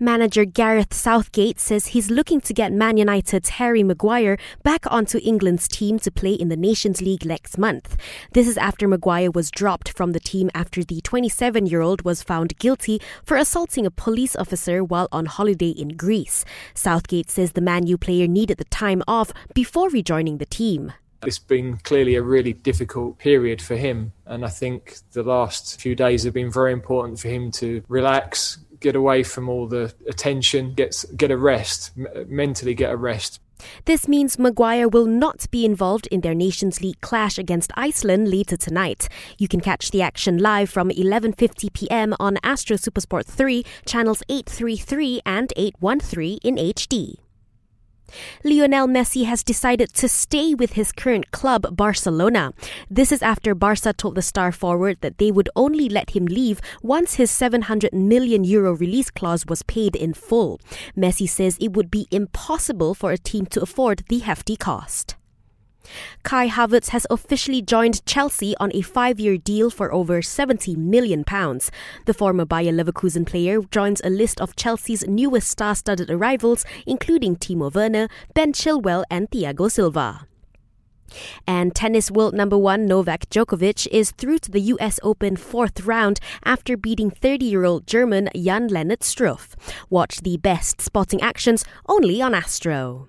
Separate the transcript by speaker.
Speaker 1: Manager Gareth Southgate says he's looking to get Man United's Harry Maguire back onto England's team to play in the Nations League next month. This is after Maguire was dropped from the team after the 27 year old was found guilty for assaulting a police officer while on holiday in Greece. Southgate says the Man U player needed the time off before rejoining the team.
Speaker 2: It's been clearly a really difficult period for him, and I think the last few days have been very important for him to relax, get away from all the attention, get get a rest, mentally get a rest.
Speaker 1: This means Maguire will not be involved in their Nations League clash against Iceland later tonight. You can catch the action live from 11:50 p.m. on Astro Supersport 3, channels 833 and 813 in HD. Lionel Messi has decided to stay with his current club, Barcelona. This is after Barca told the star forward that they would only let him leave once his 700 million euro release clause was paid in full. Messi says it would be impossible for a team to afford the hefty cost. Kai Havertz has officially joined Chelsea on a five-year deal for over 70 million pounds. The former Bayer Leverkusen player joins a list of Chelsea's newest star-studded arrivals, including Timo Werner, Ben Chilwell, and Thiago Silva. And tennis world number one Novak Djokovic is through to the US Open fourth round after beating 30 year old German Jan Lennard Struff. Watch the best spotting actions only on Astro.